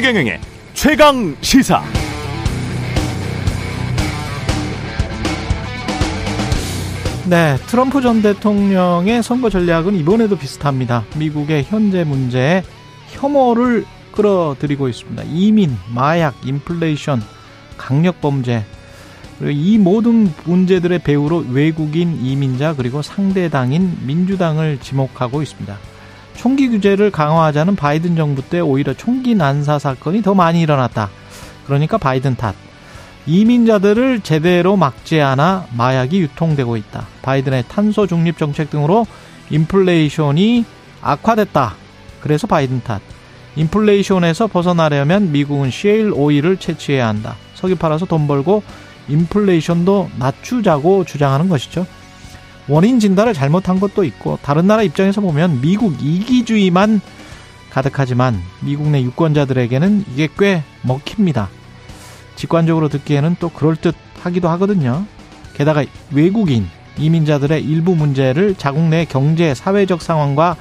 최경영의 최강 시사. 네, 트럼프 전 대통령의 선거 전략은 이번에도 비슷합니다. 미국의 현재 문제에 혐오를 끌어들이고 있습니다. 이민, 마약, 인플레이션, 강력 범죄. 그리고 이 모든 문제들의 배후로 외국인 이민자 그리고 상대당인 민주당을 지목하고 있습니다. 총기 규제를 강화하자는 바이든 정부 때 오히려 총기 난사 사건이 더 많이 일어났다. 그러니까 바이든 탓. 이민자들을 제대로 막지 않아 마약이 유통되고 있다. 바이든의 탄소 중립 정책 등으로 인플레이션이 악화됐다. 그래서 바이든 탓. 인플레이션에서 벗어나려면 미국은 셰일 오일을 채취해야 한다. 석유 팔아서 돈 벌고 인플레이션도 낮추자고 주장하는 것이죠. 원인 진단을 잘못한 것도 있고 다른 나라 입장에서 보면 미국 이기주의만 가득하지만 미국 내 유권자들에게는 이게 꽤 먹힙니다. 직관적으로 듣기에는 또 그럴듯 하기도 하거든요. 게다가 외국인 이민자들의 일부 문제를 자국 내 경제 사회적 상황과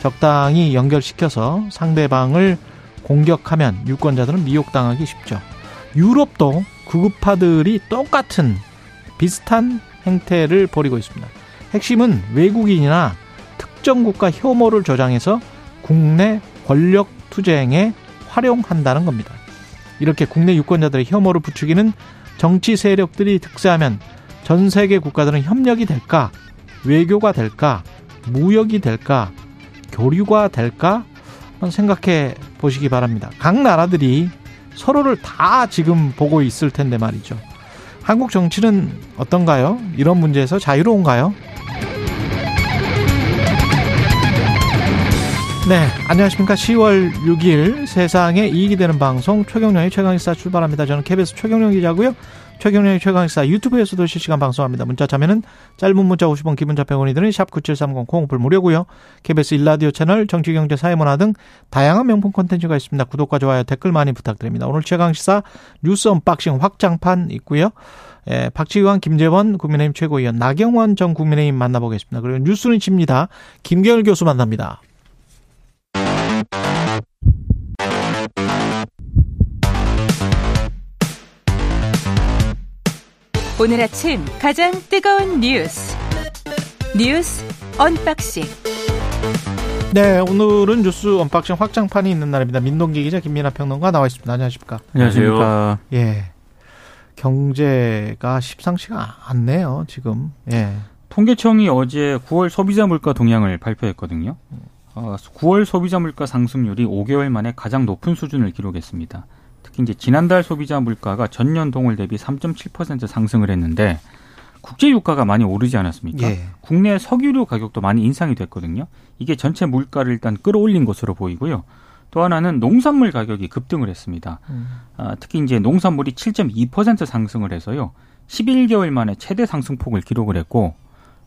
적당히 연결시켜서 상대방을 공격하면 유권자들은 미혹당하기 쉽죠. 유럽도 구급파들이 똑같은 비슷한 행태를 벌이고 있습니다. 핵심은 외국인이나 특정 국가 혐오를 조장해서 국내 권력 투쟁에 활용한다는 겁니다. 이렇게 국내 유권자들의 혐오를 부추기는 정치 세력들이 득세하면 전 세계 국가들은 협력이 될까? 외교가 될까? 무역이 될까? 교류가 될까? 생각해 보시기 바랍니다. 각 나라들이 서로를 다 지금 보고 있을 텐데 말이죠. 한국 정치는 어떤가요? 이런 문제에서 자유로운가요? 네, 안녕하십니까. 10월 6일 세상에 이익이 되는 방송 최경령의 최강의사 출발합니다. 저는 KBS 최경령 기자고요. 최경령의 최강의사 유튜브에서도 실시간 방송합니다. 문자 참여는 짧은 문자 50원, 기본 자평원이 드는 샵9730 콩오플 무료고요. KBS 일라디오 채널 정치경제 사회문화 등 다양한 명품 콘텐츠가 있습니다. 구독과 좋아요, 댓글 많이 부탁드립니다. 오늘 최강시사 뉴스 unboxing 확장판 있고요. 예, 박지원, 김재원 국민의힘 최고위원, 나경원 전 국민의힘 만나보겠습니다. 그리고 뉴스는 심리다. 김경일 교수 만납니다. 오늘 아침 가장 뜨거운 뉴스 뉴스 unboxing 네, 오늘은 뉴스 unboxing 확장판이 있는 날입니다. 민동기 기자 김민하 평론가 나와 있습니다. 안녕하십니까? 안녕하십니까? 예. 경제가 심상치가 않네요, 지금. 예. 통계청이 어제 9월 소비자 물가 동향을 발표했거든요. 9월 어, 소비자 물가 상승률이 5개월 만에 가장 높은 수준을 기록했습니다. 특히 이제 지난달 소비자 물가가 전년 동월 대비 3.7% 상승을 했는데 국제 유가가 많이 오르지 않았습니까? 예. 국내 석유류 가격도 많이 인상이 됐거든요. 이게 전체 물가를 일단 끌어올린 것으로 보이고요. 또 하나는 농산물 가격이 급등을 했습니다. 음. 아, 특히 이제 농산물이 7.2% 상승을 해서요. 11개월 만에 최대 상승폭을 기록을 했고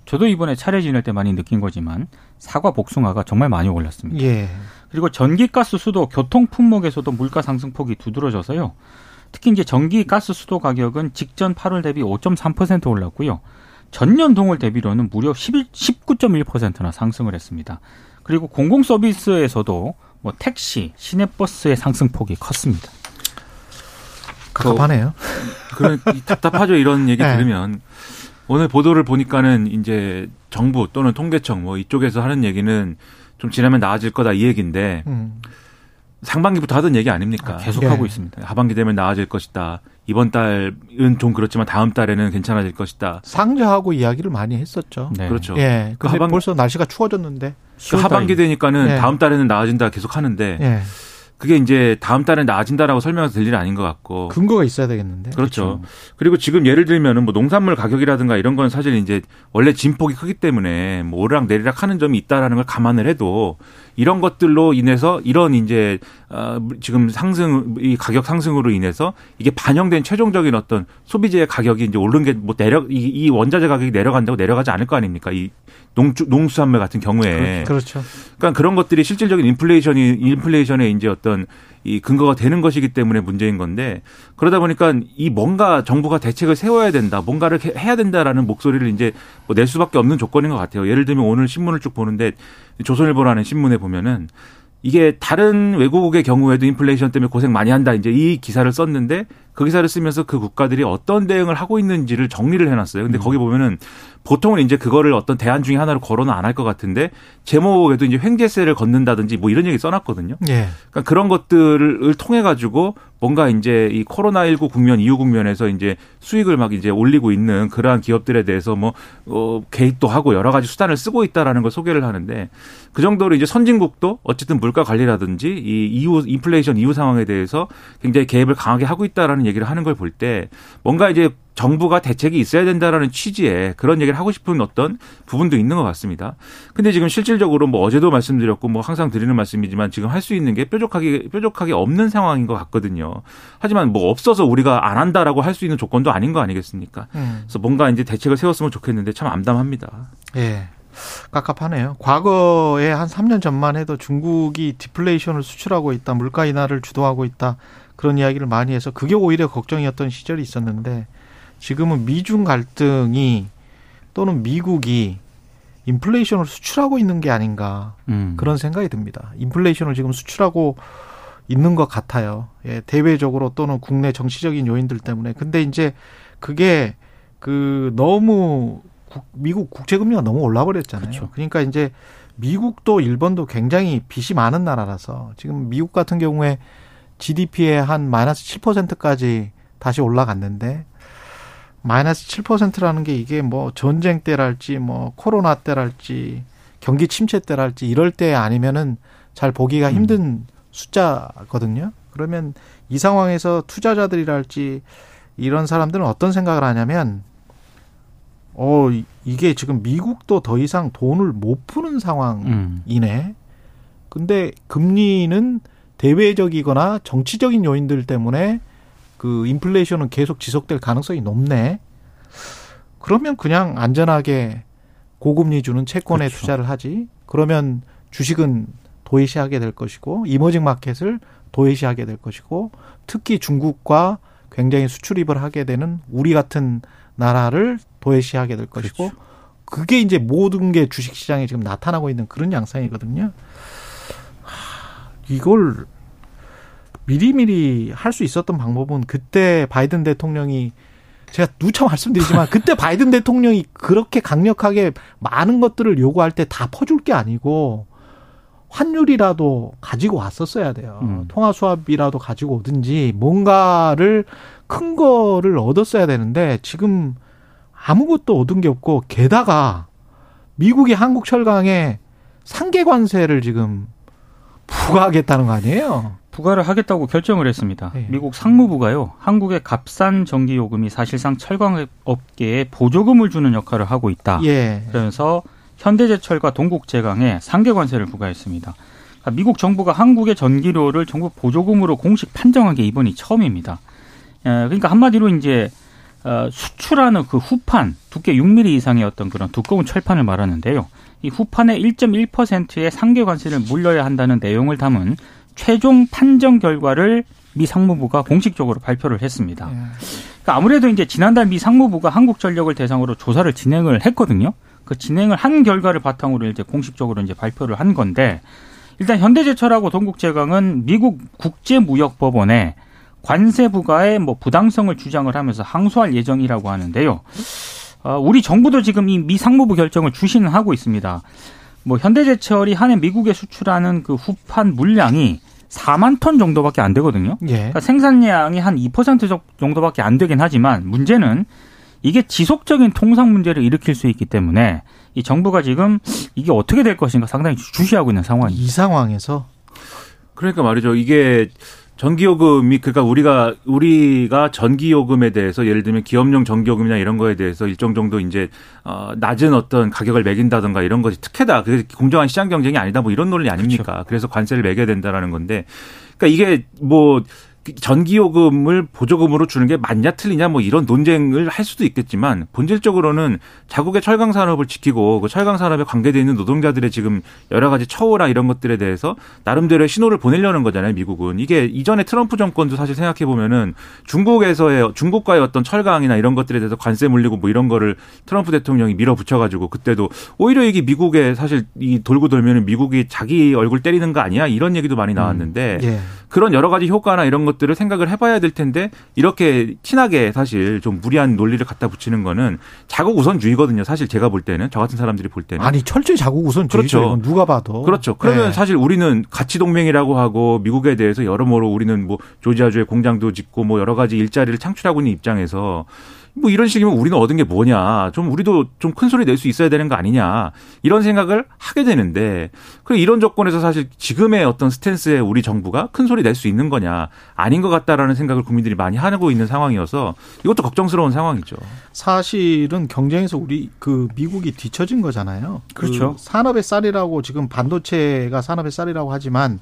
저도 이번에 차례 지낼 때 많이 느낀 거지만 사과 복숭아가 정말 많이 올랐습니다. 예. 그리고 전기 가스 수도 교통 품목에서도 물가 상승폭이 두드러져서요. 특히 이제 전기 가스 수도 가격은 직전 8월 대비 5.3% 올랐고요. 전년 동월 대비로는 무려 11, 19.1%나 상승을 했습니다. 그리고 공공 서비스에서도 뭐 택시, 시내버스의 상승폭이 컸습니다. 갑갑하네요. 그런 답답하죠. 이런 얘기 네. 들으면 오늘 보도를 보니까는 이제 정부 또는 통계청 뭐 이쪽에서 하는 얘기는 좀 지나면 나아질 거다 이 얘기인데 음. 상반기부터 하던 얘기 아닙니까? 아, 계속 예. 하고 있습니다. 하반기 되면 나아질 것이다. 이번 달은 좀 그렇지만 다음 달에는 괜찮아질 것이다. 상저하고 이야기를 많이 했었죠. 네. 그렇죠. 예. 그 하반... 벌써 날씨가 추워졌는데. 그 하반기 되니까는 예. 다음 달에는 나아진다 계속 하는데 예. 그게 이제 다음 달에 나아진다라고 설명해서 될 일은 아닌 것 같고 근거가 있어야 되겠는데 그렇죠. 그렇죠. 그리고 지금 예를 들면은 뭐 농산물 가격이라든가 이런 건 사실 이제 원래 진폭이 크기 때문에 뭐 오르락 내리락 하는 점이 있다라는 걸 감안을 해도 이런 것들로 인해서 이런 이제 어 지금 상승 이 가격 상승으로 인해서 이게 반영된 최종적인 어떤 소비재의 가격이 이제 오른 게 뭐 내려 이, 이 원자재 가격이 내려간다고 내려가지 않을 거 아닙니까? 이 농주, 농수산물 같은 경우에 그렇죠. 그러니까 그런 것들이 실질적인 인플레이션이 인플레이션에 이제 어떤 이 근거가 되는 것이기 때문에 문제인 건데 그러다 보니까 이 뭔가 정부가 대책을 세워야 된다, 뭔가를 해야 된다라는 목소리를 이제 뭐 낼 수밖에 없는 조건인 것 같아요. 예를 들면 오늘 신문을 쭉 보는데 조선일보라는 신문에 보면은 이게 다른 외국의 경우에도 인플레이션 때문에 고생 많이 한다. 이제 이 기사를 썼는데 그 기사를 쓰면서 그 국가들이 어떤 대응을 하고 있는지를 정리를 해놨어요. 근데 음. 거기 보면은 보통은 이제 그거를 어떤 대안 중에 하나로 거론은 안 할 것 같은데 제목에도 이제 횡재세를 걷는다든지 뭐 이런 얘기 써놨거든요. 예. 그러니까 그런 것들을 통해 가지고 뭔가 이제 이 코로나 19 국면 이후 국면에서 이제 수익을 막 이제 올리고 있는 그러한 기업들에 대해서 뭐, 어, 개입도 하고 여러 가지 수단을 쓰고 있다라는 걸 소개를 하는데 그 정도로 이제 선진국도 어쨌든 물가 관리라든지 이 이후 인플레이션 이후 상황에 대해서 굉장히 개입을 강하게 하고 있다라는 얘기를 하는 걸 볼 때 뭔가 이제 정부가 대책이 있어야 된다라는 취지에 그런 얘기를 하고 싶은 어떤 부분도 있는 것 같습니다. 근데 지금 실질적으로 뭐 어제도 말씀드렸고 뭐 항상 드리는 말씀이지만 지금 할 수 있는 게 뾰족하게 뾰족하게 없는 상황인 것 같거든요. 하지만 뭐 없어서 우리가 안 한다라고 할 수 있는 조건도 아닌 거 아니겠습니까? 음. 그래서 뭔가 이제 대책을 세웠으면 좋겠는데 참 암담합니다. 예. 깝깝하네요. 과거에 한 3년 전만 해도 중국이 디플레이션을 수출하고 있다, 물가 인하를 주도하고 있다 그런 이야기를 많이 해서 그게 오히려 걱정이었던 시절이 있었는데 지금은 미중 갈등이 또는 미국이 인플레이션을 수출하고 있는 게 아닌가 음. 그런 생각이 듭니다. 인플레이션을 지금 수출하고 있는 것 같아요. 예, 대외적으로 또는 국내 정치적인 요인들 때문에. 근데 이제 그게 그 너무 국, 미국 국채 금리가 너무 올라 버렸잖아요. 그렇죠. 그러니까 이제 미국도 일본도 굉장히 빚이 많은 나라라서 지금 미국 같은 경우에 GDP의 한 마이너스 7%까지 다시 올라갔는데 마이너스 7%라는 게 이게 뭐 전쟁 때랄지 뭐 코로나 때랄지 경기 침체 때랄지 이럴 때 아니면은 잘 보기가 음. 힘든 음. 숫자거든요. 그러면 이 상황에서 투자자들이랄지 이런 사람들은 어떤 생각을 하냐면 어 이게 지금 미국도 더 이상 돈을 못 푸는 상황이네. 음. 근데 금리는 대외적이거나 정치적인 요인들 때문에 그 인플레이션은 계속 지속될 가능성이 높네. 그러면 그냥 안전하게 고금리 주는 채권에 그렇죠. 투자를 하지. 그러면 주식은 도외시하게 될 것이고 이머징 마켓을 도외시하게 될 것이고 특히 중국과 굉장히 수출입을 하게 되는 우리 같은 나라를 도외시하게 될 것이고 그렇죠. 그게 이제 모든 게 주식 시장에 지금 나타나고 있는 그런 양상이거든요. 이걸 미리미리 할 수 있었던 방법은 그때 바이든 대통령이 제가 누차 말씀드리지만 그때 바이든 대통령이 그렇게 강력하게 많은 것들을 요구할 때 다 퍼줄 게 아니고 환율이라도 가지고 왔었어야 돼요. 음. 통화 수합이라도 가지고 오든지 뭔가를 큰 거를 얻었어야 되는데 지금 아무것도 얻은 게 없고 게다가 미국이 한국 철강에 상계 관세를 지금 부과하겠다는 거 아니에요? 부과를 하겠다고 결정을 했습니다. 네. 미국 상무부가요. 한국의 값싼 전기 요금이 사실상 철강 업계에 보조금을 주는 역할을 하고 있다. 예. 그러면서 현대제철과 동국제강에 상계 관세를 부과했습니다. 그러니까 미국 정부가 한국의 전기료를 정부 보조금으로 공식 판정한 게 이번이 처음입니다. 예, 그러니까 한마디로 이제 어, 수출하는 그 후판 두께 6mm 이상의 어떤 그런 두꺼운 철판을 말하는데요. 이 후판의 1.1%의 상계 관세를 물려야 한다는 내용을 담은 최종 판정 결과를 미 상무부가 공식적으로 발표를 했습니다. 예. 그러니까 아무래도 이제 지난달 미 상무부가 한국전력을 대상으로 조사를 진행을 했거든요. 그 진행을 한 결과를 바탕으로 이제 공식적으로 이제 발표를 한 건데 일단 현대제철하고 동국제강은 미국 국제무역법원에 관세 부과의 뭐 부당성을 주장을 하면서 항소할 예정이라고 하는데요. 어, 우리 정부도 지금 이 미 상무부 결정을 주시는 하고 있습니다. 뭐 현대제철이 한해 미국에 수출하는 그 후판 물량이 4만 톤 정도밖에 안 되거든요. 예. 그러니까 생산량이 한 2% 정도밖에 안 되긴 하지만 문제는 이게 지속적인 통상 문제를 일으킬 수 있기 때문에 이 정부가 지금 이게 어떻게 될 것인가 상당히 주시하고 있는 상황입니다. 이 상황에서 그러니까 말이죠. 이게 전기요금이 그러니까 우리가 우리가 전기요금에 대해서 예를 들면 기업용 전기요금이나 이런 거에 대해서 일정 정도 이제 어 낮은 어떤 가격을 매긴다든가 이런 것이 특혜다. 그게 공정한 시장 경쟁이 아니다. 뭐 이런 논리 아닙니까? 그렇죠. 그래서 관세를 매겨야 된다라는 건데 그러니까 이게 뭐 전기요금을 보조금으로 주는 게 맞냐 틀리냐 뭐 이런 논쟁을 할 수도 있겠지만 본질적으로는 자국의 철강 산업을 지키고 그 철강 산업에 관계되어 있는 노동자들의 지금 여러 가지 처우나 이런 것들에 대해서 나름대로의 신호를 보내려는 거잖아요, 미국은. 이게 이전에 트럼프 정권도 사실 생각해 보면은 중국에서의 중국과의 어떤 철강이나 이런 것들에 대해서 관세 물리고 뭐 이런 거를 트럼프 대통령이 밀어붙여 가지고 그때도 오히려 이게 미국에 사실 이 돌고 돌면은 미국이 자기 얼굴 때리는 거 아니야? 이런 얘기도 많이 나왔는데 음. 예. 그런 여러 가지 효과나 이런 것 들을 생각을 해봐야 될 텐데 이렇게 티나게 사실 좀 무리한 논리를 갖다 붙이는 거는 자국 우선주의거든요. 사실 제가 볼 때는 저 같은 사람들이 볼 때는 아니 철저히 자국 우선주의죠. 그렇죠. 누가 봐도. 그렇죠. 그러면 예. 사실 우리는 가치 동맹이라고 하고 미국에 대해서 여러모로 우리는 뭐 조지아주에 공장도 짓고 뭐 여러 가지 일자리를 창출하고 있는 입장에서 뭐 이런 식이면 우리는 얻은 게 뭐냐. 좀 우리도 좀 큰 소리 낼 수 있어야 되는 거 아니냐. 이런 생각을 하게 되는데 그 이런 조건에서 사실 지금의 어떤 스탠스에 우리 정부가 큰 소리 낼 수 있는 거냐. 아닌 것 같다라는 생각을 국민들이 많이 하고 있는 상황이어서 이것도 걱정스러운 상황이죠. 사실은 경쟁에서 우리 그 미국이 뒤처진 거잖아요. 그렇죠. 그 산업의 쌀이라고 지금 반도체가 산업의 쌀이라고 하지만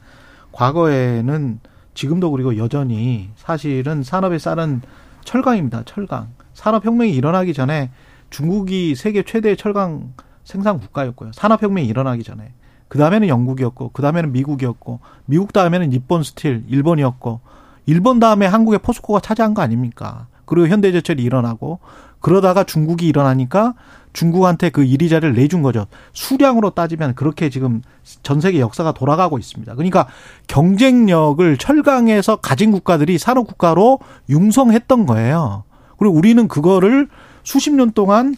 과거에는 지금도 그리고 여전히 사실은 산업의 쌀은 철강입니다. 철강. 산업혁명이 일어나기 전에 중국이 세계 최대의 철강 생산 국가였고요. 산업혁명이 일어나기 전에. 그 다음에는 영국이었고, 그 다음에는 미국이었고, 미국 다음에는 니폰 스틸, 일본이었고, 일본 다음에 한국의 포스코가 차지한 거 아닙니까? 그리고 현대제철이 일어나고, 그러다가 중국이 일어나니까 중국한테 그 1위 자리를 내준 거죠. 수량으로 따지면 그렇게 지금 전 세계 역사가 돌아가고 있습니다. 그러니까 경쟁력을 철강에서 가진 국가들이 산업 국가로 융성했던 거예요. 그리고 우리는 그거를 수십 년 동안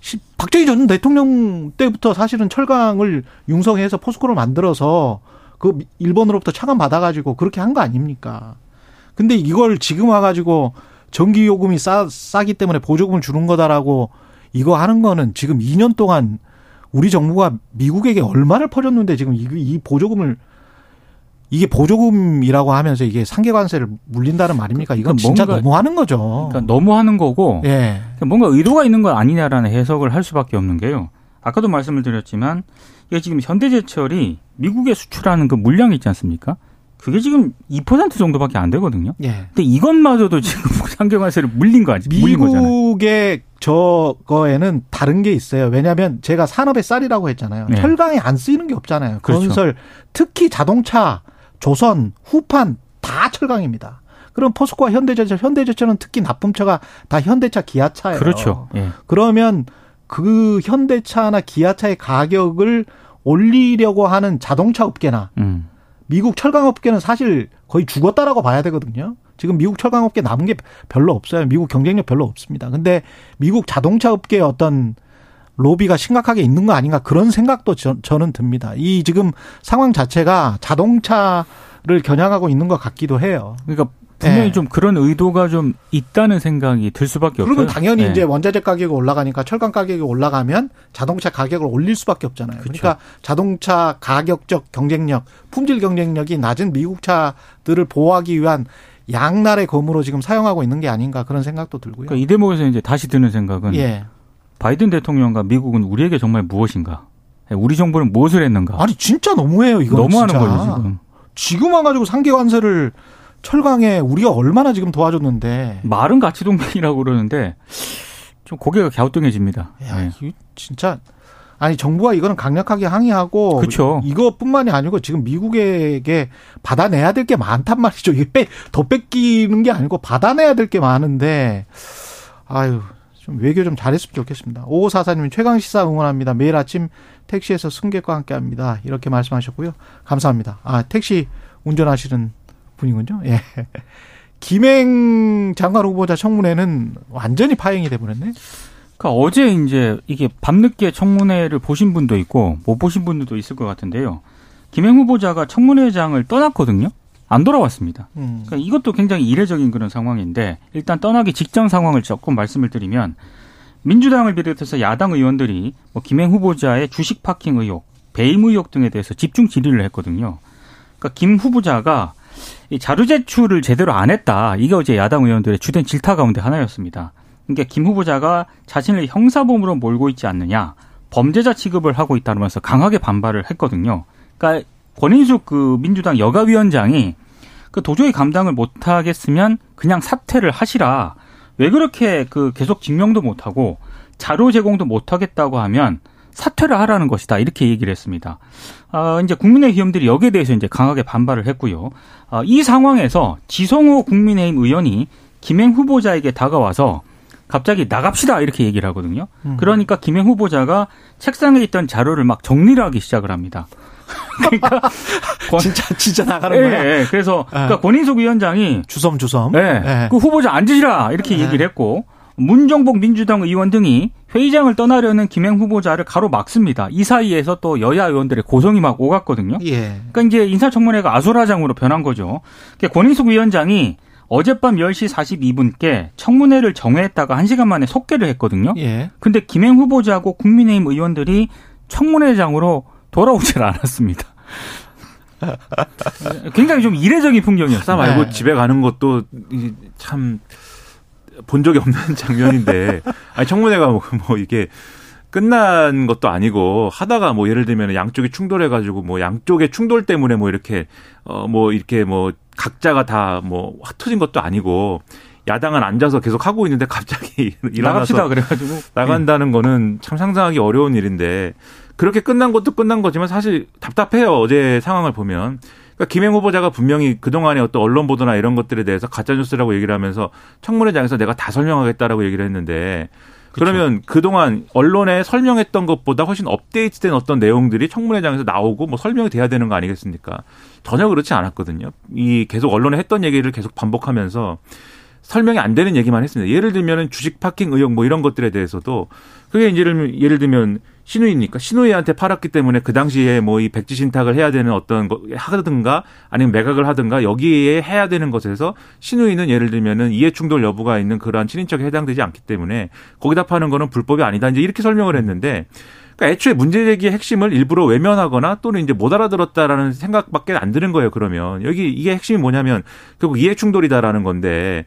시- 박정희 전 대통령 때부터 사실은 철강을 융성해서 포스코를 만들어서 그 일본으로부터 차관 받아가지고 그렇게 한 거 아닙니까? 근데 이걸 지금 와가지고 전기 요금이 싸, 싸기 때문에 보조금을 주는 거다라고 이거 하는 거는 지금 2년 동안 우리 정부가 미국에게 얼마를 퍼줬는데 지금 이, 이 보조금을 이게 보조금이라고 하면서 이게 상계관세를 물린다는 말입니까? 이건 그러니까 진짜 뭔가- 너무하는 거죠. 그러니까 너무 하는 거고 예. 뭔가 의도가 있는 건 아니냐라는 해석을 할 수밖에 없는 게요. 아까도 말씀을 드렸지만 이게 지금 현대제철이 미국에 수출하는 그 물량이 있지 않습니까? 그게 지금 2% 정도밖에 안 되거든요. 예. 근데 이것마저도 지금 상경관세를 물린 거 아니 물린 거잖아요. 미국의 저거에는 다른 게 있어요. 왜냐하면 제가 산업의 쌀이라고 했잖아요. 네. 철강에 안 쓰이는 게 없잖아요. 그렇죠. 건설, 특히 자동차, 조선, 후판 다 철강입니다. 그럼 포스코와 현대제철, 현대제철은 특히 납품처가 다 현대차, 기아차예요. 그렇죠. 예. 그러면 그 현대차나 기아차의 가격을 올리려고 하는 자동차 업계나 음. 미국 철강 업계는 사실 거의 죽었다라고 봐야 되거든요. 지금 미국 철강 업계 남은 게 별로 없어요. 미국 경쟁력 별로 없습니다. 근데 미국 자동차 업계의 어떤 로비가 심각하게 있는 거 아닌가 그런 생각도 저, 저는 듭니다. 이 지금 상황 자체가 자동차를 겨냥하고 있는 것 같기도 해요. 그러니까 분명히 예. 좀 그런 의도가 좀 있다는 생각이 들 수밖에 없어요. 그러면 당연히 예. 이제 원자재 가격이 올라가니까 철강 가격이 올라가면 자동차 가격을 올릴 수밖에 없잖아요. 그러니까 자동차 가격적 경쟁력, 품질 경쟁력이 낮은 미국 차들을 보호하기 위한 양날의 검으로 지금 사용하고 있는 게 아닌가 그런 생각도 들고요. 그러니까 이 대목에서 이제 다시 드는 생각은 예. 바이든 대통령과 미국은 우리에게 정말 무엇인가? 예, 우리 정부는 무엇을 했는가? 아니 진짜 너무해요 이거. 너무하는 진짜. 거죠 지금. 지금 와가지고 상계 관세를 철강에 우리가 얼마나 지금 도와줬는데. 말은 가치 동맹이라고 그러는데 좀 고개가 갸우뚱해집니다. 야, 예. 이거 진짜 아니 정부가 이거는 강력하게 항의하고 그쵸. 이것뿐만이 아니고 지금 미국에게 받아내야 될 게 많단 말이죠. 이게 빼, 더 뺏기는 게 아니고 받아내야 될 게 많은데 아유 좀 외교 좀 잘했으면 좋겠습니다. 5544님 최강 시사 응원합니다. 매일 아침 택시에서 승객과 함께 합니다. 이렇게 말씀하셨고요. 감사합니다. 아 택시 운전하시는 분이군요. 예. 김행 장관 후보자 청문회는 완전히 파행이 돼버렸네. 그러니까 어제 이제 이게 밤늦게 청문회를 보신 분도 있고 못 보신 분들도 있을 것 같은데요. 김행 후보자가 청문회장을 떠났거든요. 안 돌아왔습니다. 음. 그러니까 이것도 굉장히 이례적인 그런 상황인데 일단 떠나기 직전 상황을 조금 말씀을 드리면 민주당을 비롯해서 야당 의원들이 뭐 김행 후보자의 주식 파킹 의혹, 배임 의혹 등에 대해서 집중 질의를 했거든요. 그러니까 김 후보자가 이 자료 제출을 제대로 안 했다. 이게 어제 야당 의원들의 주된 질타 가운데 하나였습니다. 그러니까 김 후보자가 자신을 형사범으로 몰고 있지 않느냐, 범죄자 취급을 하고 있다면서 강하게 반발을 했거든요. 그러니까 권인숙 그 민주당 여가위원장이 그 도저히 감당을 못 하겠으면 그냥 사퇴를 하시라. 왜 그렇게 그 계속 증명도 못 하고 자료 제공도 못 하겠다고 하면 사퇴를 하라는 것이다. 이렇게 얘기를 했습니다. 아, 이제 국민의힘 의원들이 여기에 대해서 이제 강하게 반발을 했고요. 아, 이 상황에서 지성호 국민의힘 의원이 김행 후보자에게 다가와서 갑자기 나갑시다 이렇게 얘기를 하거든요. 음. 그러니까 김행 후보자가 책상에 있던 자료를 막 정리를 하기 시작을 합니다. 그러니까 권- 진짜 진짜 나가는 예, 거야. 예. 그래서 그러니까 권인숙 위원장이 주섬 주섬. 예, 예. 그 후보자 앉으시라 이렇게 네. 얘기를 했고 문정복 민주당 의원 등이 회의장을 떠나려는 김행 후보자를 가로막습니다. 이 사이에서 또 여야 의원들의 고성이 막 오갔거든요. 예. 그러니까 이제 인사청문회가 아수라장으로 변한 거죠. 그러니까 권인숙 위원장이 어젯밤 10시 42분께 청문회를 정회했다가 1시간 만에 속개를 했거든요. 예. 근데 김행 후보자하고 국민의힘 의원들이 청문회장으로 돌아오질 않았습니다. 굉장히 좀 이례적인 풍경이었어요. 말고 네. 집에 가는 것도 이참본 적이 없는 장면인데 아니 청문회가 뭐, 뭐 이게 끝난 것도 아니고 하다가 뭐 예를 들면 양쪽이 충돌해 가지고 뭐 양쪽의 충돌 때문에 뭐 이렇게 어 뭐 이렇게 뭐 각자가 다뭐 흩어진 것도 아니고 야당은 앉아서 계속 하고 있는데 갑자기 일어나서 나갑시다 그래가지고 나간다는 거는 참 상상하기 어려운 일인데 그렇게 끝난 것도 끝난 거지만 사실 답답해요. 어제 상황을 보면. 그러니까 김행 후보자가 분명히 그동안의 어떤 언론 보도나 이런 것들에 대해서 가짜 뉴스라고 얘기를 하면서 청문회장에서 내가 다 설명하겠다라고 얘기를 했는데 그러면 그동안 언론에 설명했던 것보다 훨씬 업데이트된 어떤 내용들이 청문회장에서 나오고 뭐 설명이 돼야 되는 거 아니겠습니까? 전혀 그렇지 않았거든요. 이 계속 언론에 했던 얘기를 계속 반복하면서 설명이 안 되는 얘기만 했습니다. 예를 들면은 주식 파킹 의혹 뭐 이런 것들에 대해서도 그게 이제 예를, 예를 들면 신우이니까 신우이한테 팔았기 때문에 그 당시에 뭐 이 백지 신탁을 해야 되는 어떤 거 하든가 아니면 매각을 하든가 여기에 해야 되는 것에서 신우이는 예를 들면은 이해 충돌 여부가 있는 그러한 친인척에 해당되지 않기 때문에 거기다 파는 거는 불법이 아니다. 이제 이렇게 설명을 했는데 그러니까 애초에 문제 제기의 핵심을 일부러 외면하거나 또는 이제 못 알아들었다라는 생각밖에 안 드는 거예요. 그러면 여기 이게 핵심이 뭐냐면 결국 이해 충돌이다라는 건데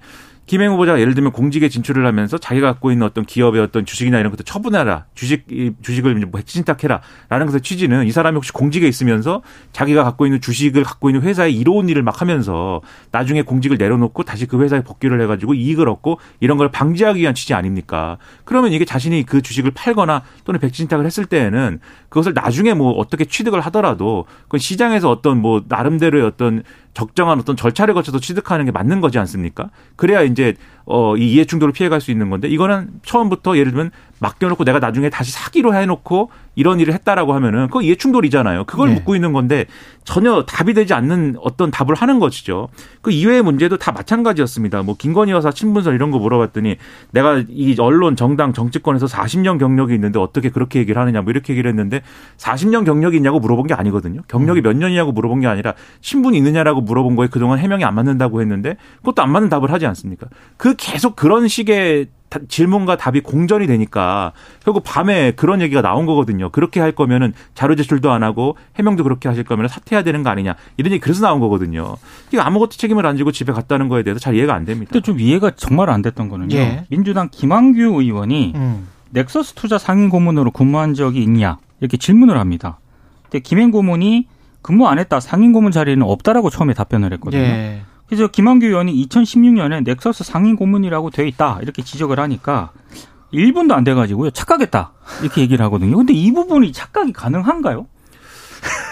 김행 후보자가 예를 들면 공직에 진출을 하면서 자기가 갖고 있는 어떤 기업의 어떤 주식이나 이런 것도 처분해라. 주식, 이 주식을 뭐 핵신탁해라. 라는 것의 취지는 이 사람이 혹시 공직에 있으면서 자기가 갖고 있는 주식을 갖고 있는 회사에 이로운 일을 막 하면서 나중에 공직을 내려놓고 다시 그 회사에 복귀를 해가지고 이익을 얻고 이런 걸 방지하기 위한 취지 아닙니까? 그러면 이게 자신이 그 주식을 팔거나 또는 백신탁을 했을 때에는 그것을 나중에 뭐 어떻게 취득을 하더라도 그 시장에서 어떤 뭐 나름대로의 어떤 적정한 어떤 절차를 거쳐서 취득하는 게 맞는 거지 않습니까? 그래야 이제 어 이 이해 충돌을 피해 갈 수 있는 건데 이거는 처음부터 예를 들면 맡겨놓고 내가 나중에 다시 사기로 해놓고 이런 일을 했다라고 하면은 그거 이해 충돌이잖아요. 그걸 네. 묻고 있는 건데 전혀 답이 되지 않는 어떤 답을 하는 것이죠. 그 이외의 문제도 다 마찬가지였습니다. 뭐 김건희 여사 친분설 이런 거 물어봤더니 내가 이 언론 정당 정치권에서 40년 경력이 있는데 어떻게 그렇게 얘기를 하느냐 뭐 이렇게 얘기를 했는데 40년 경력이 있냐고 물어본 게 아니거든요. 경력이 몇 년이냐고 물어본 게 아니라 신분이 있느냐라고 물어본 거에 그동안 해명이 안 맞는다고 했는데 그것도 안 맞는 답을 하지 않습니까? 그 계속 그런 식의 다- 질문과 답이 공전이 되니까 결국 밤에 그런 얘기가 나온 거거든요. 그렇게 할 거면은 자료 제출도 안 하고 해명도 그렇게 하실 거면 사퇴해야 되는 거 아니냐 이런 얘기 그래서 나온 거거든요. 이거 아무것도 책임을 안 지고 집에 갔다는 거에 대해서 잘 이해가 안 됩니다. 근데 좀 이해가 정말 안 됐던 거는요. 예. 민주당 김한규 의원이 음. 넥서스 투자 상임 고문으로 근무한 적이 있냐 이렇게 질문을 합니다. 근데 김행 고문이 근무 안 했다 상임 고문 자리는 없다라고 처음에 답변을 했거든요. 예. 그래서 김한규 의원이 2016년에 넥서스 상임 고문이라고 돼 있다 이렇게 지적을 하니까 1분도 안 돼가지고요 착각했다 이렇게 얘기를 하거든요. 근데 이 부분이 착각이 가능한가요?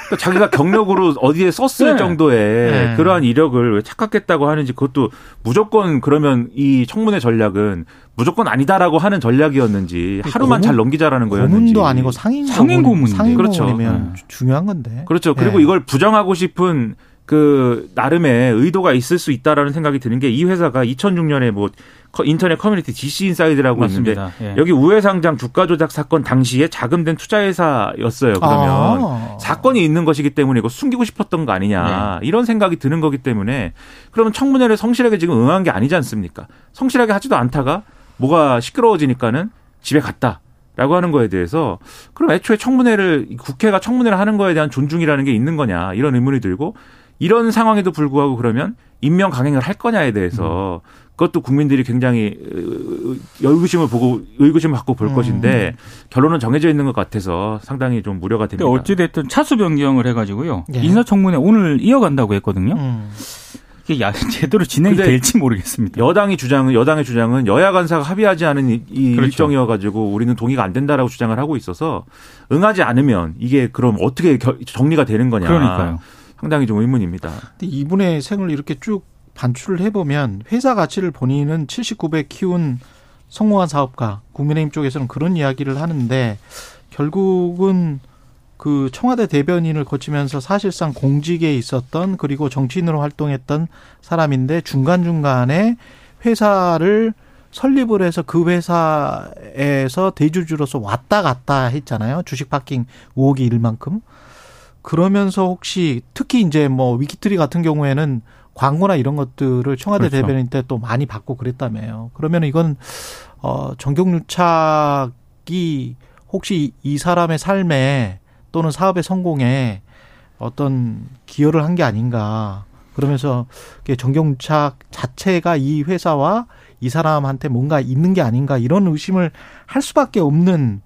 그러니까 자기가 경력으로 어디에 썼을 네. 정도의 네. 그러한 이력을 왜 착각했다고 하는지 그것도 무조건 그러면 이 청문회 전략은 무조건 아니다라고 하는 전략이었는지 하루만 고문- 잘 넘기자라는 거였는지 고문도 아니고 상임 상임 고문. 상임 그렇죠. 고문이면 네. 중요한 건데. 그렇죠. 그리고 예. 이걸 부정하고 싶은 그 나름의 의도가 있을 수 있다라는 생각이 드는 게 이 회사가 2006년에 뭐 커- 인터넷 커뮤니티 DC 인사이드라고 있는데. 예. 여기 우회 상장 주가 조작 사건 당시에 자금된 투자 회사였어요. 그러면 아. 사건이 있는 것이기 때문에 이거 숨기고 싶었던 거 아니냐 네. 이런 생각이 드는 거기 때문에 그러면 청문회를 성실하게 지금 응한 게 아니지 않습니까? 성실하게 하지도 않다가 뭐가 시끄러워지니까는 집에 갔다. 라고 하는 거에 대해서 그럼 애초에 청문회를 국회가 청문회를 하는 거에 대한 존중이라는 게 있는 거냐 이런 의문이 들고 이런 상황에도 불구하고 그러면 임명 강행을 할 거냐에 대해서 그것도 국민들이 굉장히 어, 의구심을 보고 의구심을 갖고 볼 음. 것인데 결론은 정해져 있는 것 같아서 상당히 좀 우려가 됩니다. 근데 어찌 됐든 차수 변경을 해가지고요 예. 인사청문회 오늘 이어간다고 했거든요. 음. 이게 야, 제대로 진행이 될지 모르겠습니다. 여당이 주장은 여당의 주장은 여야 간사가 합의하지 않은 이, 이 그렇죠. 일정이어 가지고 우리는 동의가 안 된다라고 주장을 하고 있어서 응하지 않으면 이게 그럼 어떻게 겨- 정리가 되는 거냐. 그러니까요. 상당히 좀 의문입니다. 근데 이분의 생을 이렇게 쭉 반출을 해보면 회사 가치를 본인은 79배 키운 성공한 사업가 국민의힘 쪽에서는 그런 이야기를 하는데 결국은 그 청와대 대변인을 거치면서 사실상 공직에 있었던 그리고 정치인으로 활동했던 사람인데 중간중간에 회사를 설립을 해서 그 회사에서 대주주로서 왔다 갔다 했잖아요. 주식 파킹 의혹이 일만큼. 그러면서 혹시 특히 이제 뭐 위키트리 같은 경우에는 광고나 이런 것들을 청와대 그렇죠. 대변인 때 또 많이 받고 그랬다며요. 그러면 이건 어 정경유착이 혹시 이 사람의 삶에 또는 사업의 성공에 어떤 기여를 한 게 아닌가. 그러면서 정경유착 자체가 이 회사와 이 사람한테 뭔가 있는 게 아닌가 이런 의심을 할 수밖에 없는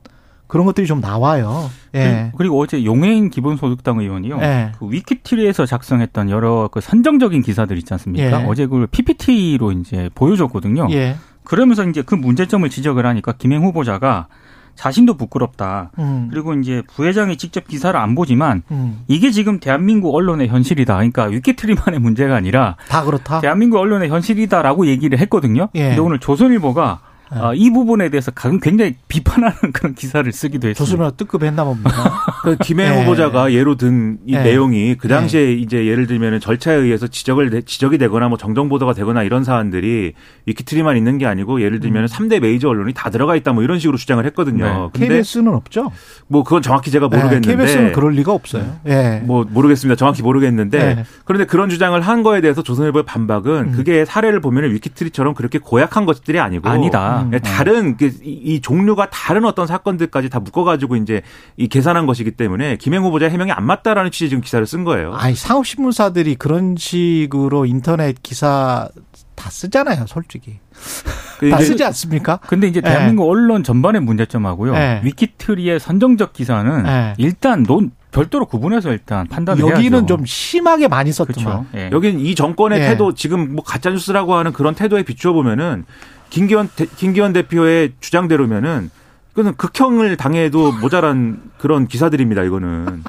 그런 것들이 좀 나와요. 예. 그리고 어제 용해인 기본소득당 의원이요. 예. 그 위키트리에서 작성했던 여러 그 선정적인 기사들 있지 않습니까? 예. 어제 그 PPT로 이제 보여줬거든요. 예. 그러면서 이제 그 문제점을 지적을 하니까 김행 후보자가 자신도 부끄럽다. 음. 그리고 이제 부회장이 직접 기사를 안 보지만 음. 이게 지금 대한민국 언론의 현실이다. 그러니까 위키트리만의 문제가 아니라 다 그렇다. 대한민국 언론의 현실이다라고 얘기를 했거든요. 예. 근데 오늘 조선일보가 예. 어, 이 부분에 대해서 가- 굉장히 비판하는 그런 기사를 쓰기도 했습니다. 조선일보 뜻급했나 봅니다. 그 김행 예. 후보자가 예로 든이 예. 내용이 그 당시에 이제 예를 들면 절차에 의해서 지적을 내- 지적이 되거나 뭐 정정 보도가 되거나 이런 사안들이 위키트리만 있는 게 아니고 예를 들면 삼 3대 메이저 언론이 다 들어가 있다 뭐 이런 식으로 주장을 했거든요. 네. 근데 KBS는 없죠. 뭐 그건 정확히 제가 모르겠는데 KBS는 그럴 리가 없어요. 예. 뭐 모르겠습니다. 정확히 모르겠는데 네. 그런데 그런 주장을 한 거에 대해서 조선일보의 반박은 음. 그게 사례를 보면 위키트리처럼 그렇게 고약한 것들이 아니고 아니다. 음. 예, 다른 그 이, 이 종류가 다른 어떤 사건들까지 다 묶어가지고 이제 이 계산한 것이기 때문에 김행 후보자 해명이 안 맞다라는 취지 의 지금 기사를 쓴 거예요. 아니 상업 신문사들이 그런 식으로 인터넷 기사 다 쓰잖아요, 솔직히. 그다 쓰지 않습니까? 근데 이제 대한민국 언론 전반의 문제점하고요. 예. 위키트리의 선정적 기사는 예. 일단 논 별도로 구분해서 일단 판단을 여기는 해야죠. 좀 심하게 많이 썼더만. 그렇죠. 예. 여긴 이 정권의 예. 태도 지금 뭐 가짜 뉴스라고 하는 그런 태도에 비추어 보면은 김기현 대, 김기현 대표의 주장대로면은 그는 극형을 당해도 모자란 그런 기사들입니다. 이거는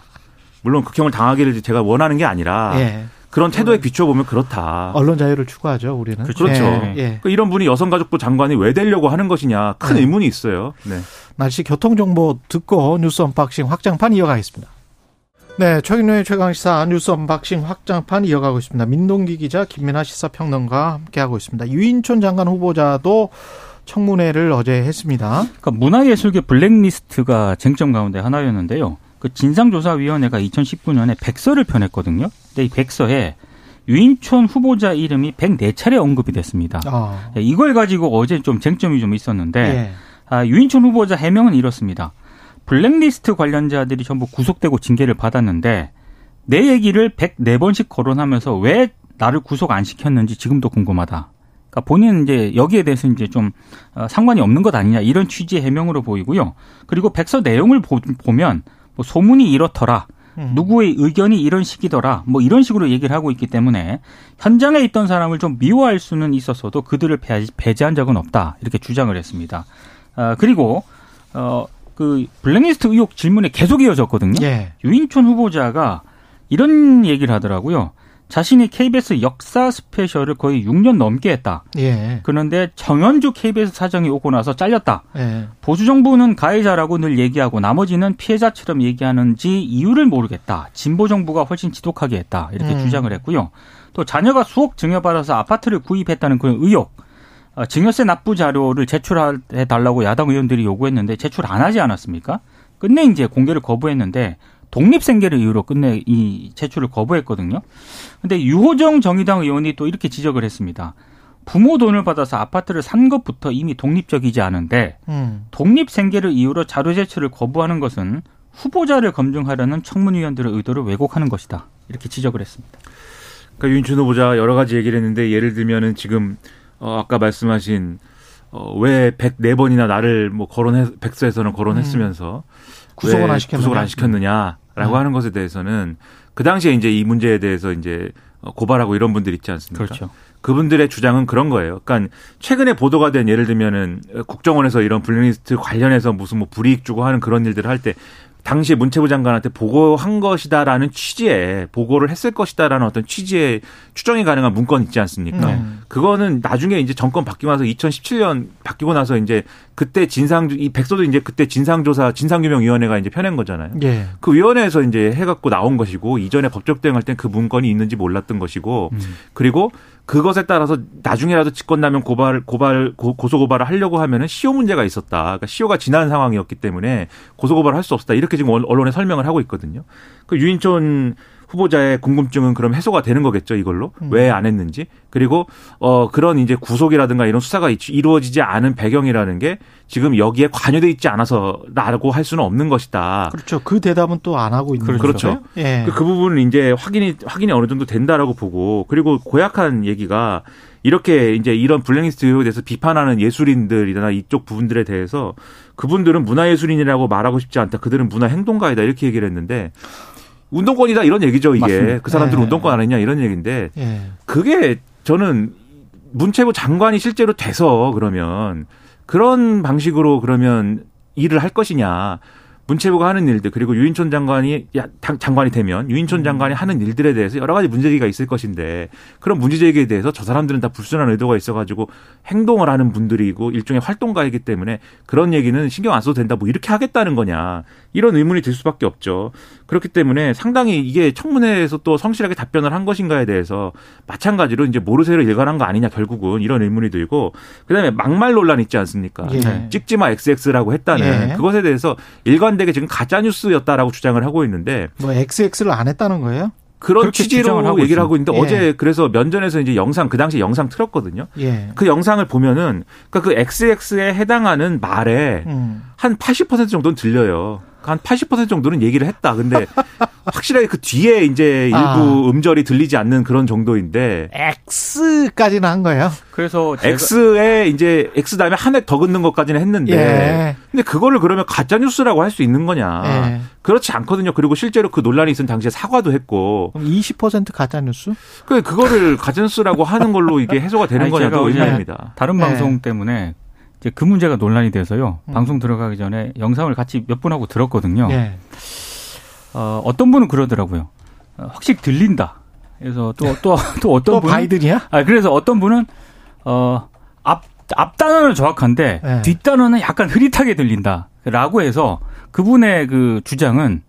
물론 극형을 당하기를 제가 원하는 게 아니라 예. 그런 태도에 비추어 보면 그렇다. 언론 자유를 추구하죠, 우리는. 그렇죠. 예. 예. 그러니까 이런 분이 여성가족부 장관이 왜 되려고 하는 것이냐 큰 네. 의문이 있어요. 네. 날씨 교통 정보 듣고 뉴스 언박싱 확장판 이어가겠습니다. 네, 최근의 최강시사 뉴스 언박싱 확장판 이어가고 있습니다. 민동기 기자, 김민하 시사평론가 함께하고 있습니다. 유인촌 장관 후보자도 청문회를 어제 했습니다. 그러니까 문화예술계 블랙리스트가 쟁점 가운데 하나였는데요. 그 진상조사위원회가 2019년에 백서를 펴냈거든요. 근데 이 백서에 유인촌 후보자 이름이 104차례 언급이 됐습니다. 아, 예, 이걸 가지고 어제 좀 쟁점이 좀 있었는데 예. 아, 유인촌 후보자 해명은 이렇습니다. 블랙리스트 관련자들이 전부 구속되고 징계를 받았는데 내 얘기를 104번씩 거론하면서 왜 나를 구속 안 시켰는지 지금도 궁금하다. 그러니까 본인은 이제 여기에 대해서 이제 좀 어, 상관이 없는 것 아니냐 이런 취지의 해명으로 보이고요. 그리고 백서 내용을 보, 보면 뭐 소문이 이렇더라. 음. 누구의 의견이 이런 식이더라. 뭐 이런 식으로 얘기를 하고 있기 때문에 현장에 있던 사람을 좀 미워할 수는 있었어도 그들을 배- 배제한 적은 없다. 이렇게 주장을 했습니다. 아, 그리고 어, 그 블랙리스트 의혹 질문에 계속 이어졌거든요. 예. 유인촌 후보자가 이런 얘기를 하더라고요. 자신이 KBS 역사 스페셜을 거의 6년 넘게 했다. 예. 그런데 정현주 KBS 사장이 오고 나서 잘렸다. 예. 보수 정부는 가해자라고 늘 얘기하고 나머지는 피해자처럼 얘기하는지 이유를 모르겠다. 진보 정부가 훨씬 지독하게 했다. 이렇게 음. 주장을 했고요. 또 자녀가 수억 증여받아서 아파트를 구입했다는 그런 의혹. 어, 증여세 납부 자료를 제출해 달라고 야당 의원들이 요구했는데 제출 안 하지 않았습니까? 끝내 이제 공개를 거부했는데 독립생계를 이유로 끝내 이 제출을 거부했거든요. 근데 유호정 정의당 의원이 또 이렇게 지적을 했습니다. 부모 돈을 받아서 아파트를 산 것부터 이미 독립적이지 않은데 음. 독립 생계를 이유로 자료 제출을 거부하는 것은 후보자를 검증하려는 청문위원들의 의도를 왜곡하는 것이다. 이렇게 지적을 했습니다. 그러니까 유인춘 후보자 여러 가지 얘기를 했는데 예를 들면은 지금 어 아까 말씀하신 어왜 104번이나 나를 뭐 거론해 백서에서는 거론했으면서 구속을 왜안 시켰느냐? 구속을 안 시켰느냐 라고 음. 하는 것에 대해서는 그 당시에 이제 이 문제에 대해서 이제 어, 고발하고 이런 분들 있지 않습니까? 그렇죠. 그분들의 주장은 그런 거예요. 그러니까 최근에 보도가 된 예를 들면은 국정원에서 이런 블랙리스트 관련해서 무슨 뭐 불이익 주고 하는 그런 일들을 할 때 당시 문체부 장관한테 보고한 것이다라는 취지에 보고를 했을 것이다라는 어떤 취지의 추정이 가능한 문건 있지 않습니까? 음. 그거는 나중에 이제 정권 바뀌고 나서 2017년 바뀌고 나서 이제 그때 진상 이 백서도 이제 그때 진상조사 진상규명위원회가 이제 펴낸 거잖아요. 예. 그 위원회에서 이제 해갖고 나온 것이고 이전에 법적 대응할 땐 그 문건이 있는지 몰랐던 것이고 음. 그리고 그것에 따라서 나중에라도 직권남용 고발 고발 고, 고소 고발을 하려고 하면은 시효 문제가 있었다. 그러니까 시효가 지난 상황이었기 때문에 고소 고발을 할 수 없었다. 이렇게 지금 언- 언론에 설명을 하고 있거든요. 그 유인촌 후보자의 궁금증은 그럼 해소가 되는 거겠죠, 이걸로? 왜안 했는지. 그리고 어 그런 이제 구속이라든가 이런 수사가 이- 이루어지지 않은 배경이라는 게 지금 여기에 관여돼 있지 않아서라고 할 수는 없는 것이다. 그렇죠. 그 대답은 또 안 하고 있는 그렇죠. 거죠. 예. 그, 그 부분은 이제 확인이 확인이 어느 정도 된다라고 보고 그리고 고약한 얘기가 이렇게 이제 이런 블랙리스트에 대해서 비판하는 예술인들이나 이쪽 부분들에 대해서 그분들은 문화예술인이라고 말하고 싶지 않다. 그들은 문화행동가이다. 이렇게 얘기를 했는데 운동권이다 이런 얘기죠 이게 맞습니다. 그 사람들은 네. 운동권 안 했냐 이런 얘기인데 예. 그게 저는 문체부 장관이 실제로 돼서 그러면 그런 방식으로 그러면 일을 할 것이냐. 문체부가 하는 일들 그리고 유인촌 장관이 야, 장관이 되면 유인촌 장관이 하는 일들에 대해서 여러 가지 문제제기가 있을 것인데 그런 문제제기에 대해서 저 사람들은 다 불순한 의도가 있어가지고 행동을 하는 분들이고 일종의 활동가이기 때문에 그런 얘기는 신경 안 써도 된다 뭐 이렇게 하겠다는 거냐 이런 의문이 들 수밖에 없죠 그렇기 때문에 상당히 이게 청문회에서 또 성실하게 답변을 한 것인가에 대해서 마찬가지로 이제 모르쇠로 일관한 거 아니냐 결국은 이런 의문이 들고 그다음에 막말 논란 있지 않습니까 예. 찍지 마 XX라고 했다는 예. 그것에 대해서 일관되게 지금 가짜 뉴스였다라고 주장을 하고 있는데 뭐 XX를 안 했다는 거예요? 그런 취지로 하고 얘기를 있습니다. 하고 있는데 예. 어제 그래서 면전에서 이제 영상 그 당시 영상 틀었거든요. 예. 그 영상을 보면은 그러니까 그 XX에 해당하는 말에 음. 한80% 정도는 들려요. 한 80% 정도는 얘기를 했다. 근데 확실하게 그 뒤에 이제 일부 아. 음절이 들리지 않는 그런 정도인데 X까지는 한 거예요. 그래서 X에 이제 X 다음에 한 획 더 긋는 것까지는 했는데 예. 근데 그거를 그러면 가짜 뉴스라고 할 수 있는 거냐? 예. 그렇지 않거든요. 그리고 실제로 그 논란이 있은 당시에 사과도 했고 그럼 20% 가짜 뉴스? 그 그거를 가짜 뉴스라고 하는 걸로 이게 해소가 되는 아니, 거냐 제가 또 어제 의문입니다. 다른 네. 방송 때문에 이제 그 문제가 논란이 돼서요. 음. 방송 들어가기 전에 영상을 같이 몇 분하고 들었거든요. 예. 어, 어떤 분은 그러더라고요. 어, 확실히 들린다. 그래서 또또 또 어떤 또 분은 바이든이야? 아 그래서 어떤 분은 어앞 앞 단어는 정확한데 네. 뒷 단어는 약간 흐릿하게 들린다라고 해서 그분의 그 주장은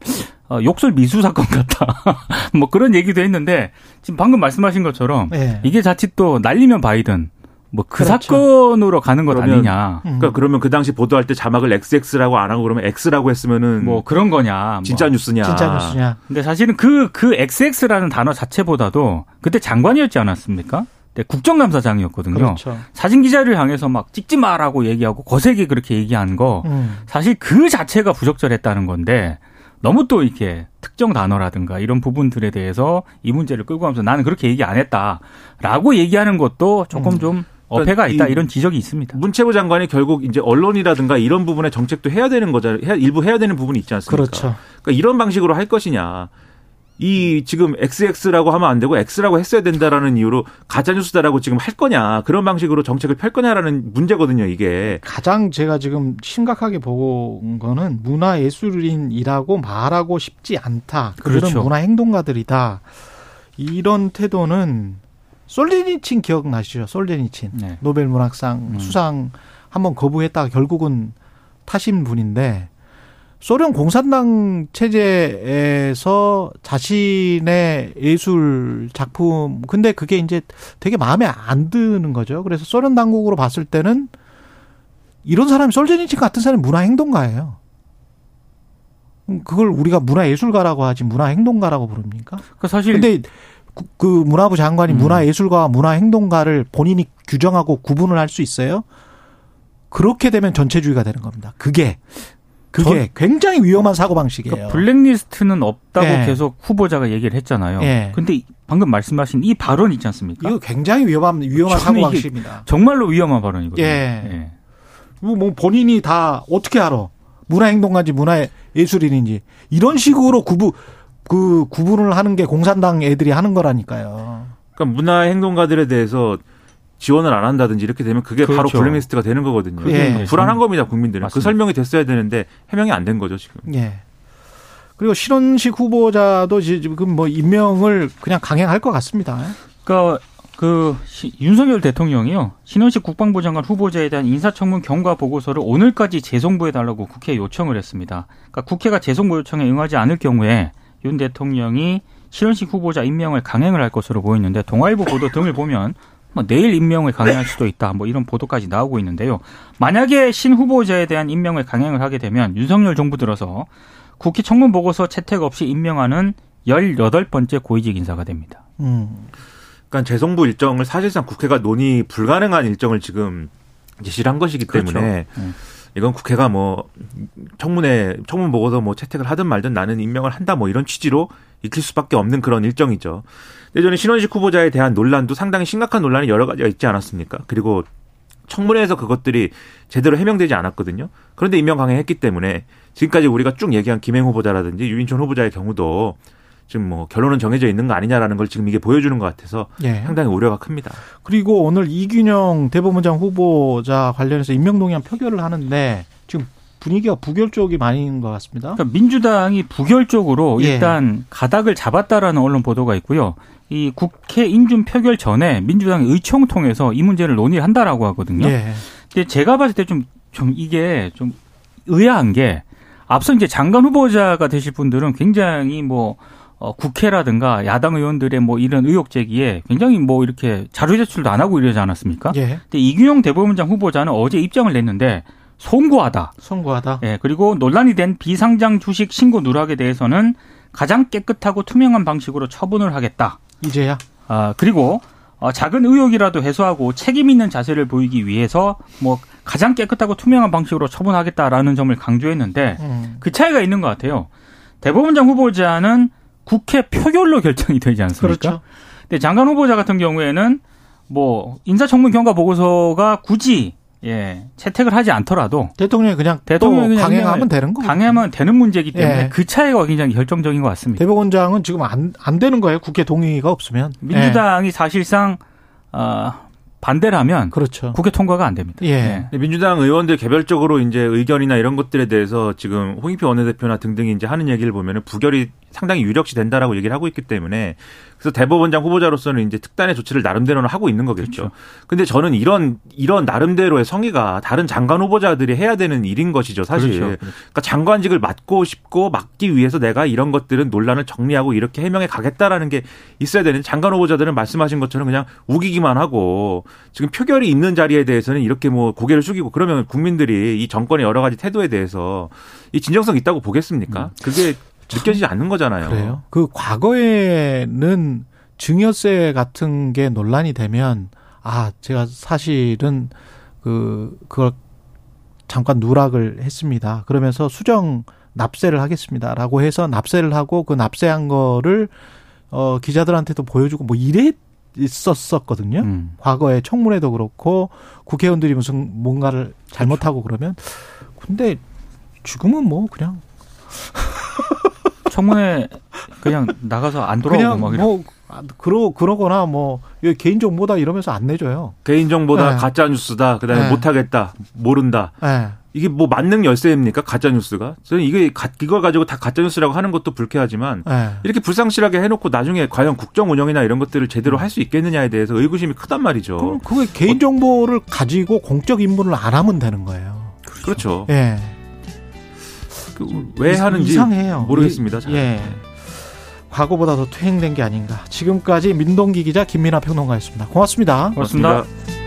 어, 욕설 미수 사건 같다. 뭐 그런 얘기도 했는데 지금 방금 말씀하신 것처럼 예. 이게 자칫 또 날리면 바이든 뭐그 그렇죠. 사건으로 가는 것 그러면 아니냐. 음. 그러니까 그러면 그 당시 보도할 때 자막을 XX라고 안 하고 그러면 X라고 했으면은 뭐 그런 거냐. 뭐. 진짜 뉴스냐? 진짜 뉴스냐? 근데 사실은 그, 그 XX라는 단어 자체보다도 그때 장관이었지 않았습니까? 그때 국정감사장이었거든요. 그렇죠. 사진 기자를 향해서 막 찍지 마라고 얘기하고 거세게 그렇게 얘기한 거 음. 사실 그 자체가 부적절했다는 건데 너무 또 이렇게 특정 단어라든가 이런 부분들에 대해서 이 문제를 끌고 가면서 나는 그렇게 얘기 안 했다라고 얘기하는 것도 조금 음. 좀 어폐가 있다 이 이런 지적이 있습니다. 문체부 장관이 결국 이제 언론이라든가 이런 부분에 정책도 해야 되는 거잖아요. 해야- 일부 해야 되는 부분이 있지 않습니까? 그렇죠. 그러니까 이런 방식으로 할 것이냐. 이 지금 XX라고 하면 안 되고 X라고 했어야 된다라는 이유로 가짜 뉴스다라고 지금 할 거냐. 그런 방식으로 정책을 펼 거냐라는 문제거든요, 이게. 가장 제가 지금 심각하게 본 거는 문화예술인이라고 말하고 싶지 않다. 그들은 그렇죠. 문화행동가들이다. 이런 태도는 솔제니친 기억나시죠? 솔제니친. 네. 노벨 문학상 음. 수상 한번 거부했다가 결국은 타신 분인데 소련 공산당 체제에서 자신의 예술 작품 근데 그게 이제 되게 마음에 안 드는 거죠. 그래서 소련 당국으로 봤을 때는 이런 사람이 솔제니친 같은 사람이 문화 행동가예요. 그걸 우리가 문화 예술가라고 하지 문화 행동가라고 부릅니까? 그 사실 근데 그, 그 문화부 장관이 음. 문화예술가와 문화행동가를 본인이 규정하고 구분을 할 수 있어요? 그렇게 되면 전체주의가 되는 겁니다. 그게 그게 굉장히 위험한 사고 방식이에요. 그러니까 블랙리스트는 없다고 예. 계속 후보자가 얘기를 했잖아요. 예. 근데 방금 말씀하신 이 발언 있지 않습니까? 이거 굉장히 위험한 위험한 사고 방식입니다. 정말로 위험한 발언이거든요. 예. 뭐, 뭐 본인이 다 어떻게 알아? 문화행동가인지 문화예술인인지 이런 식으로 구분 그 구분을 하는 게 공산당 애들이 하는 거라니까요. 그러니까 문화 행동가들에 대해서 지원을 안 한다든지 이렇게 되면 그게 바로 그렇죠. 블랙리스트가 되는 거거든요. 예. 불안한 겁니다, 국민들은. 그 맞습니다. 설명이 됐어야 되는데 해명이 안 된 거죠, 지금. 예. 그리고 신원식 후보자도 지금 뭐 임명을 그냥 강행할 것 같습니다. 그러니까 그 시- 윤석열 대통령이요 신원식 국방부 장관 후보자에 대한 인사청문 경과 보고서를 오늘까지 재송부해 달라고 국회에 요청을 했습니다. 그러니까 국회가 재송부 요청에 응하지 않을 경우에 윤 대통령이 신원식 후보자 임명을 강행을 할 것으로 보이는데 동아일보 보도 등을 보면 뭐 내일 임명을 강행할 수도 있다 뭐 이런 보도까지 나오고 있는데요. 만약에 신 후보자에 대한 임명을 강행을 하게 되면 윤석열 정부 들어서 국회 청문 보고서 채택 없이 임명하는 18번째 고위직 인사가 됩니다. 음. 그러니까 재송부 일정을 사실상 국회가 논의 불가능한 일정을 지금 제시를 한 것이기 그렇죠. 때문에 음. 이건 국회가 뭐 청문회 청문 보고서 뭐 채택을 하든 말든 나는 임명을 한다 뭐 이런 취지로 익힐 수밖에 없는 그런 일정이죠. 저는 신원식 후보자에 대한 논란도 상당히 심각한 논란이 여러 가지가 있지 않았습니까? 그리고 청문회에서 그것들이 제대로 해명되지 않았거든요. 그런데 임명 강행했기 때문에 지금까지 우리가 쭉 얘기한 김행 후보자라든지 유인촌 후보자의 경우도 지금 뭐 결론은 정해져 있는 거 아니냐라는 걸 지금 이게 보여주는 것 같아서 예. 상당히 우려가 큽니다. 그리고 오늘 이균영 대법원장 후보자 관련해서 임명동의안 표결을 하는데 지금 분위기가 부결적이 많은 것 같습니다. 그러니까 민주당이 부결적으로 예. 일단 가닥을 잡았다라는 언론 보도가 있고요. 이 국회 인준 표결 전에 민주당이 의총 통해서 이 문제를 논의를 한다라고 하거든요. 예. 근데 제가 봤을 때 좀좀 이게 좀 의아한 게 앞서 이제 장관 후보자가 되실 분들은 굉장히 뭐 어, 국회라든가 야당 의원들의 뭐 이런 의혹 제기에 굉장히 뭐 이렇게 자료 제출도 안 하고 이러지 않았습니까? 예. 근데 이균용 대법원장 후보자는 어제 입장을 냈는데 송구하다. 선고하다. 예, 그리고 논란이 된 비상장 주식 신고 누락에 대해서는 가장 깨끗하고 투명한 방식으로 처분을 하겠다. 이제야. 아, 그리고 어, 작은 의혹이라도 해소하고 책임 있는 자세를 보이기 위해서 뭐 가장 깨끗하고 투명한 방식으로 처분하겠다라는 점을 강조했는데 음. 그 차이가 있는 것 같아요. 대법원장 후보자는 국회 표결로 결정이 되지 않습니까? 그렇죠. 근데 장관 후보자 같은 경우에는 뭐 인사청문 경과 보고서가 굳이 예, 채택을 하지 않더라도 대통령이 그냥 대통령이 또 그냥 강행하면 되는 거고. 강행하면 되는 문제이기 때문에 예. 그 차이가 굉장히 결정적인 것 같습니다. 대법원장은 지금 안, 안 되는 거예요. 국회 동의가 없으면. 민주당이 사실상 어, 반대를 하면 예. 그렇죠. 국회 통과가 안 됩니다. 예. 근데 민주당 의원들 개별적으로 이제 의견이나 이런 것들에 대해서 지금 홍익표 원내대표나 등등이 이제 하는 얘기를 보면은 부결이 상당히 유력시 된다라고 얘기를 하고 있기 때문에 그래서 대법원장 후보자로서는 이제 특단의 조치를 나름대로는 하고 있는 거겠죠. 그렇죠. 근데 저는 이런 이런 나름대로의 성의가 다른 장관 후보자들이 해야 되는 일인 것이죠, 사실. 그렇죠. 그러니까 장관직을 맡고 싶고 맡기 위해서 내가 이런 것들은 논란을 정리하고 이렇게 해명해 가겠다라는 게 있어야 되는데 장관 후보자들은 말씀하신 것처럼 그냥 우기기만 하고 지금 표결이 있는 자리에 대해서는 이렇게 뭐 고개를 숙이고 그러면 국민들이 이 정권의 여러 가지 태도에 대해서 이 진정성 있다고 보겠습니까? 그게 느껴지지 않는 거잖아요. 그래요. 그 과거에는 증여세 같은 게 논란이 되면 아 제가 사실은 그 그걸 잠깐 누락을 했습니다. 그러면서 수정 납세를 하겠습니다라고 해서 납세를 하고 그 납세한 거를 어 기자들한테도 보여주고 뭐 이래 있었었거든요. 음. 과거에 청문회도 그렇고 국회의원들이 무슨 뭔가를 잘못하고 그러면 근데 지금은 뭐 그냥 청문회 그냥 나가서 안 돌아오고 그냥 막 이런. 뭐 아, 그러 그러거나 뭐 이거 개인 정보다 이러면서 안 내줘요. 개인 정보다 네. 가짜 뉴스다. 그다음에 네. 못하겠다. 모른다. 예. 이게 뭐 만능 열쇠입니까? 가짜 뉴스가? 저는 이게 가- 이걸 가지고 다 가짜 뉴스라고 하는 것도 불쾌하지만 예. 이렇게 불상실하게 해놓고 나중에 과연 국정 운영이나 이런 것들을 제대로 할 수 있겠느냐에 대해서 의구심이 크단 말이죠. 그럼 그게 개인 정보를 가지고 공적 임무를 안 하면 되는 거예요. 그렇죠. 예. 그 왜 하는지 이상해요. 모르겠습니다. 잘. 예. 과거보다 더 퇴행된 게 아닌가. 지금까지 민동기 기자 김민아 평론가였습니다. 고맙습니다. 고맙습니다. 고맙습니다.